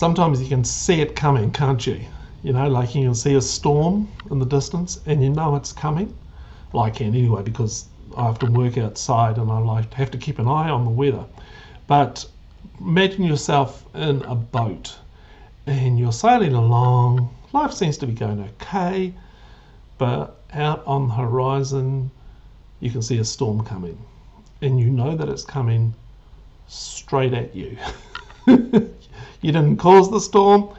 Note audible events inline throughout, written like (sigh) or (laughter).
sometimes you can see it coming, can't you? You know, like you can see a storm in the distance and you know it's coming. Well, I can anyway because I often work outside and I like have to keep an eye on the weather. But imagine yourself in a boat and you're sailing along. Life seems to be going okay, but out on the horizon, you can see a storm coming, and you know that it's coming straight at you. (laughs) you didn't cause the storm,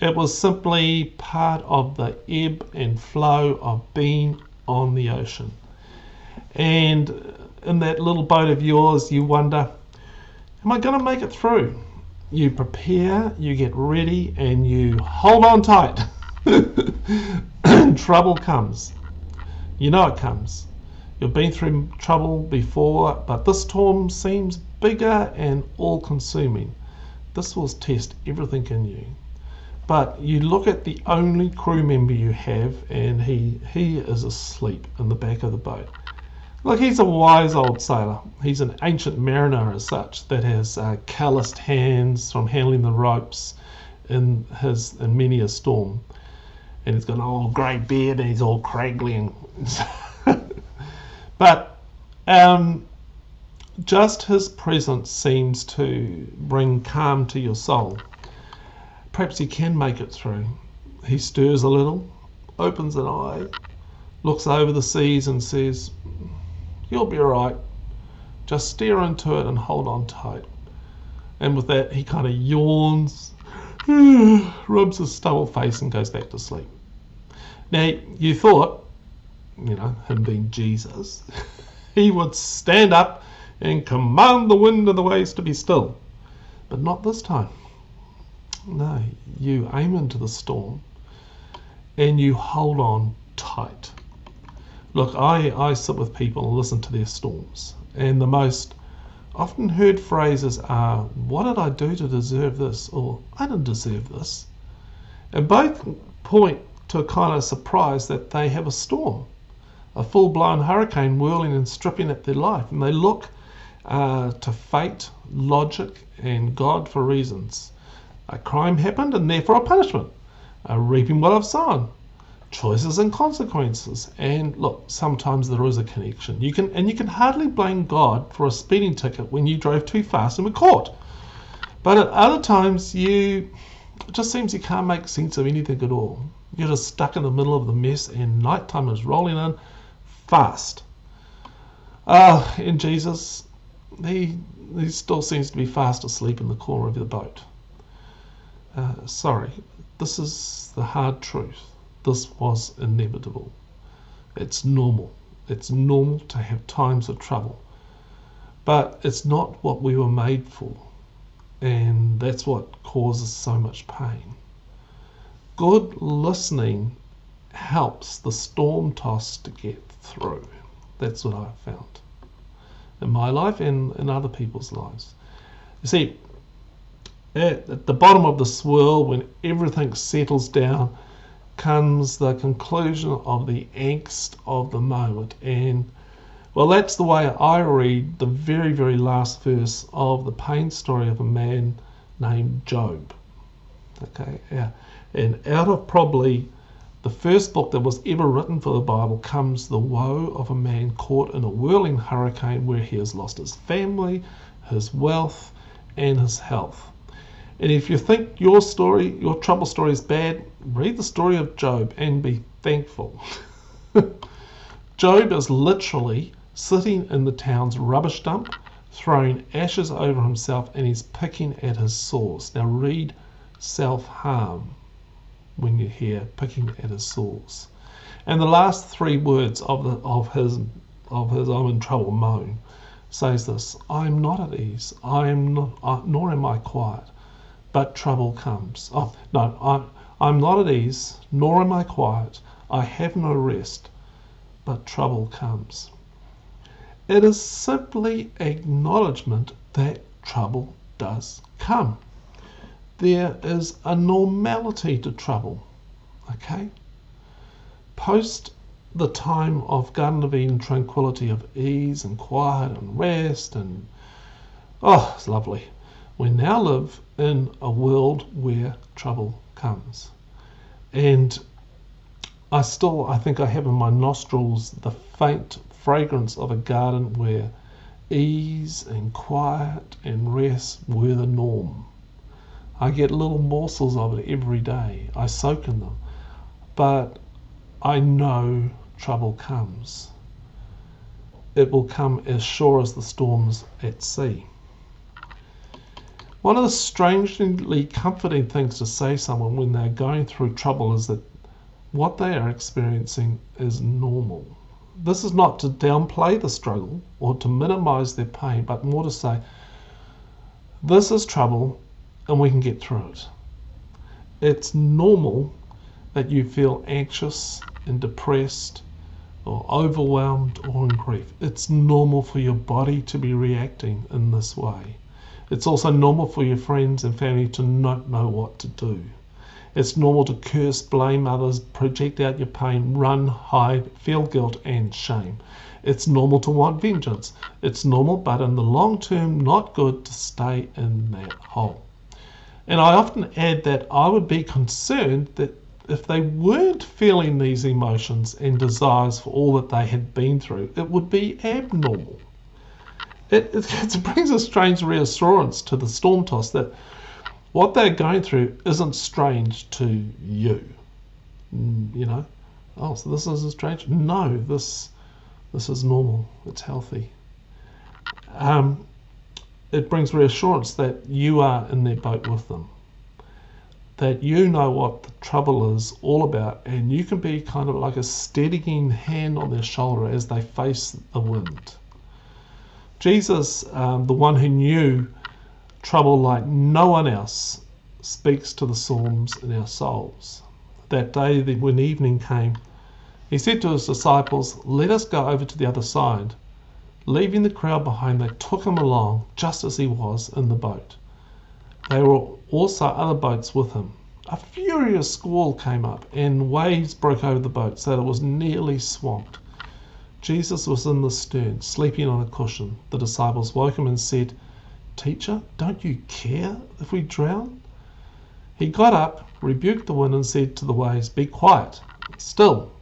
it was simply part of the ebb and flow of being on the ocean. And in that little boat of yours, you wonder, am I going to make it through? You prepare, you get ready, and you hold on tight. (laughs) trouble comes. You know it comes. You've been through trouble before, but this storm seems bigger and all consuming. This will test everything in you. But you look at the only crew member you have, and he, he is asleep in the back of the boat. Look, he's a wise old sailor. He's an ancient mariner, as such, that has uh, calloused hands from handling the ropes in his in many a storm. And he's got an old grey beard, and he's all craggly and. (laughs) but um, just his presence seems to bring calm to your soul. Perhaps he can make it through. He stirs a little, opens an eye, looks over the seas, and says, You'll be all right. Just steer into it and hold on tight. And with that, he kind of yawns, (sighs) rubs his stubble face, and goes back to sleep. Now, you thought, you know, him being Jesus, (laughs) he would stand up and command the wind and the waves to be still. But not this time. No, you aim into the storm and you hold on tight. Look, I, I sit with people and listen to their storms, and the most often heard phrases are, What did I do to deserve this? or I didn't deserve this. And both point to a kind of surprise that they have a storm, a full blown hurricane whirling and stripping at their life, and they look uh, to fate, logic, and God for reasons. A crime happened and therefore a punishment. A reaping what I've sown. Choices and consequences. And look, sometimes there is a connection. You can and you can hardly blame God for a speeding ticket when you drove too fast and were caught. But at other times you it just seems you can't make sense of anything at all. You're just stuck in the middle of the mess and nighttime is rolling in fast. Ah, uh, in Jesus, he he still seems to be fast asleep in the corner of the boat. Uh, sorry, this is the hard truth. This was inevitable. It's normal. It's normal to have times of trouble. But it's not what we were made for. And that's what causes so much pain. Good listening helps the storm tossed to get through. That's what I've found in my life and in other people's lives. You see, at, the bottom of the swirl, when everything settles down, comes the conclusion of the angst of the moment. And well, that's the way I read the very, very last verse of the pain story of a man named Job. Okay, yeah. And out of probably the first book that was ever written for the Bible comes the woe of a man caught in a whirling hurricane where he has lost his family, his wealth, and his health. And if you think your story, your trouble story is bad, read the story of Job and be thankful. (laughs) Job is literally sitting in the town's rubbish dump, throwing ashes over himself, and he's picking at his sores. Now read self harm when you hear picking at his sores. And the last three words of the of his of his I'm in trouble moan says this: I'm not at ease. I am not, nor am I quiet but trouble comes. Oh, no, I'm, I'm not at ease, nor am I quiet. I have no rest, but trouble comes. It is simply acknowledgement that trouble does come. There is a normality to trouble. Okay? Post the time of Garden of Eden tranquility of ease and quiet and rest and oh, it's lovely We now live in a world where trouble comes. And I still, I think I have in my nostrils the faint fragrance of a garden where ease and quiet and rest were the norm. I get little morsels of it every day. I soak in them. But I know trouble comes. It will come as sure as the storms at sea. One of the strangely comforting things to say to someone when they're going through trouble is that what they are experiencing is normal. This is not to downplay the struggle or to minimize their pain, but more to say, this is trouble and we can get through it. It's normal that you feel anxious and depressed or overwhelmed or in grief. It's normal for your body to be reacting in this way. It's also normal for your friends and family to not know what to do. It's normal to curse, blame others, project out your pain, run, hide, feel guilt and shame. It's normal to want vengeance. It's normal, but in the long term, not good to stay in that hole. And I often add that I would be concerned that if they weren't feeling these emotions and desires for all that they had been through, it would be abnormal. It, it, (laughs) it brings a strange reassurance to the storm toss that what they're going through isn't strange to you. Mm, you know, oh, so this isn't strange. No, this this is normal. It's healthy. Um, it brings reassurance that you are in their boat with them that you know what the trouble is all about, and you can be kind of like a steadying hand on their shoulder as they face the wind. Jesus, um, the one who knew trouble like no one else, speaks to the storms in our souls. That day, when evening came, he said to his disciples, Let us go over to the other side. Leaving the crowd behind, they took him along just as he was in the boat. There were also other boats with him. A furious squall came up, and waves broke over the boat so that it was nearly swamped. Jesus was in the stern, sleeping on a cushion. The disciples woke him and said, Teacher, don't you care if we drown? He got up, rebuked the wind, and said to the waves, Be quiet, still.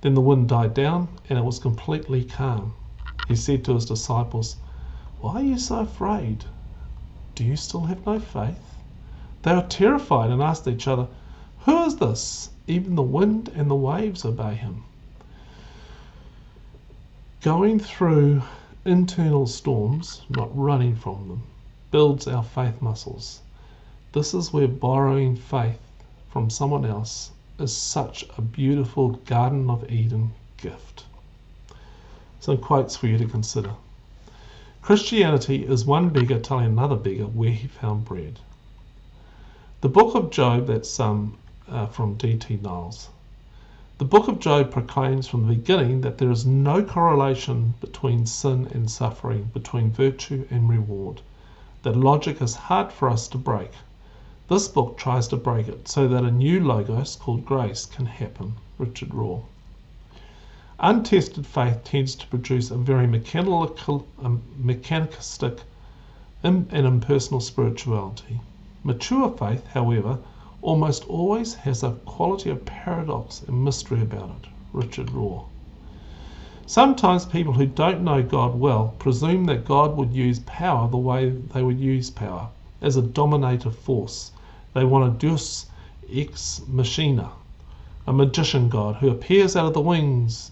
Then the wind died down, and it was completely calm. He said to his disciples, Why are you so afraid? Do you still have no faith? They were terrified and asked each other, Who is this? Even the wind and the waves obey him. Going through internal storms, not running from them, builds our faith muscles. This is where borrowing faith from someone else is such a beautiful Garden of Eden gift. Some quotes for you to consider. Christianity is one beggar telling another beggar where he found bread. The book of Job, that's um, uh, from D.T. Niles. The book of Job proclaims from the beginning that there is no correlation between sin and suffering, between virtue and reward. That logic is hard for us to break. This book tries to break it so that a new logos called grace can happen. Richard Rohr. Untested faith tends to produce a very mechanical, mechanistic and impersonal spirituality. Mature faith, however, almost always has a quality of paradox and mystery about it. Richard Rohr. Sometimes people who don't know God well presume that God would use power the way they would use power, as a dominative force. They want a deus ex machina, a magician God who appears out of the wings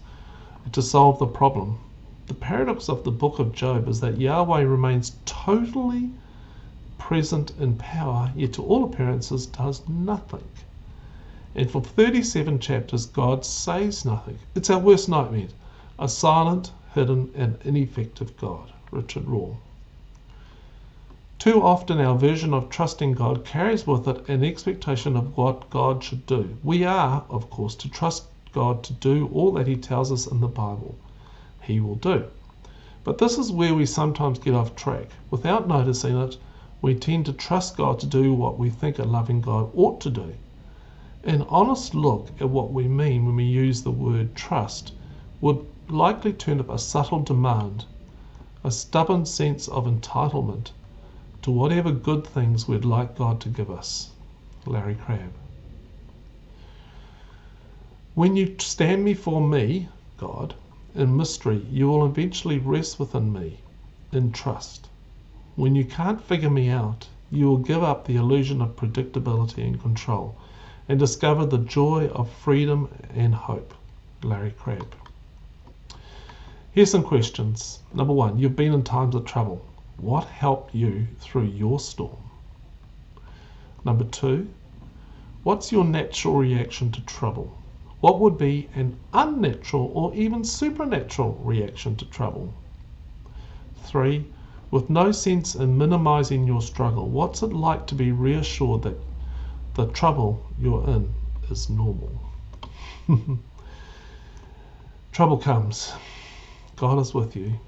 to solve the problem. The paradox of the book of Job is that Yahweh remains totally present in power, yet to all appearances does nothing. And for 37 chapters, God says nothing. It's our worst nightmare a silent, hidden, and ineffective God. Richard Rohr. Too often, our version of trusting God carries with it an expectation of what God should do. We are, of course, to trust God to do all that He tells us in the Bible, He will do. But this is where we sometimes get off track. Without noticing it, we tend to trust God to do what we think a loving God ought to do. An honest look at what we mean when we use the word trust would likely turn up a subtle demand, a stubborn sense of entitlement, to whatever good things we'd like God to give us. Larry Crabb. When you stand before me, God, in mystery, you will eventually rest within me in trust. When you can't figure me out, you will give up the illusion of predictability and control and discover the joy of freedom and hope. Larry Crabb. Here's some questions. Number one, you've been in times of trouble. What helped you through your storm? Number two, what's your natural reaction to trouble? What would be an unnatural or even supernatural reaction to trouble? Three, with no sense in minimizing your struggle, what's it like to be reassured that the trouble you're in is normal? (laughs) trouble comes. God is with you.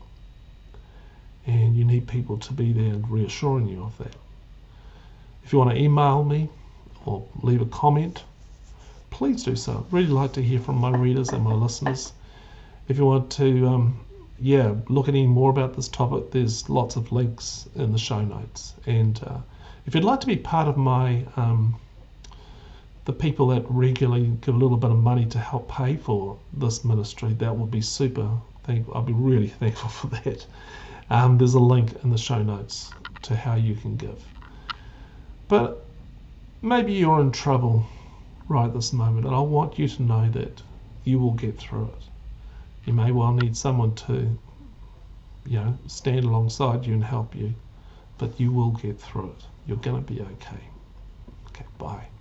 And you need people to be there reassuring you of that. If you want to email me or leave a comment, please do so. Really like to hear from my readers and my listeners. If you want to, um, yeah, look any more about this topic, there's lots of links in the show notes. And uh, if you'd like to be part of my, um, the people that regularly give a little bit of money to help pay for this ministry, that would be super. Thank, I'd be really (laughs) thankful for that. Um, there's a link in the show notes to how you can give. But maybe you're in trouble right this moment. And I want you to know that you will get through it. You may well need someone to, you know, stand alongside you and help you, but you will get through it. You're going to be okay. Okay, bye.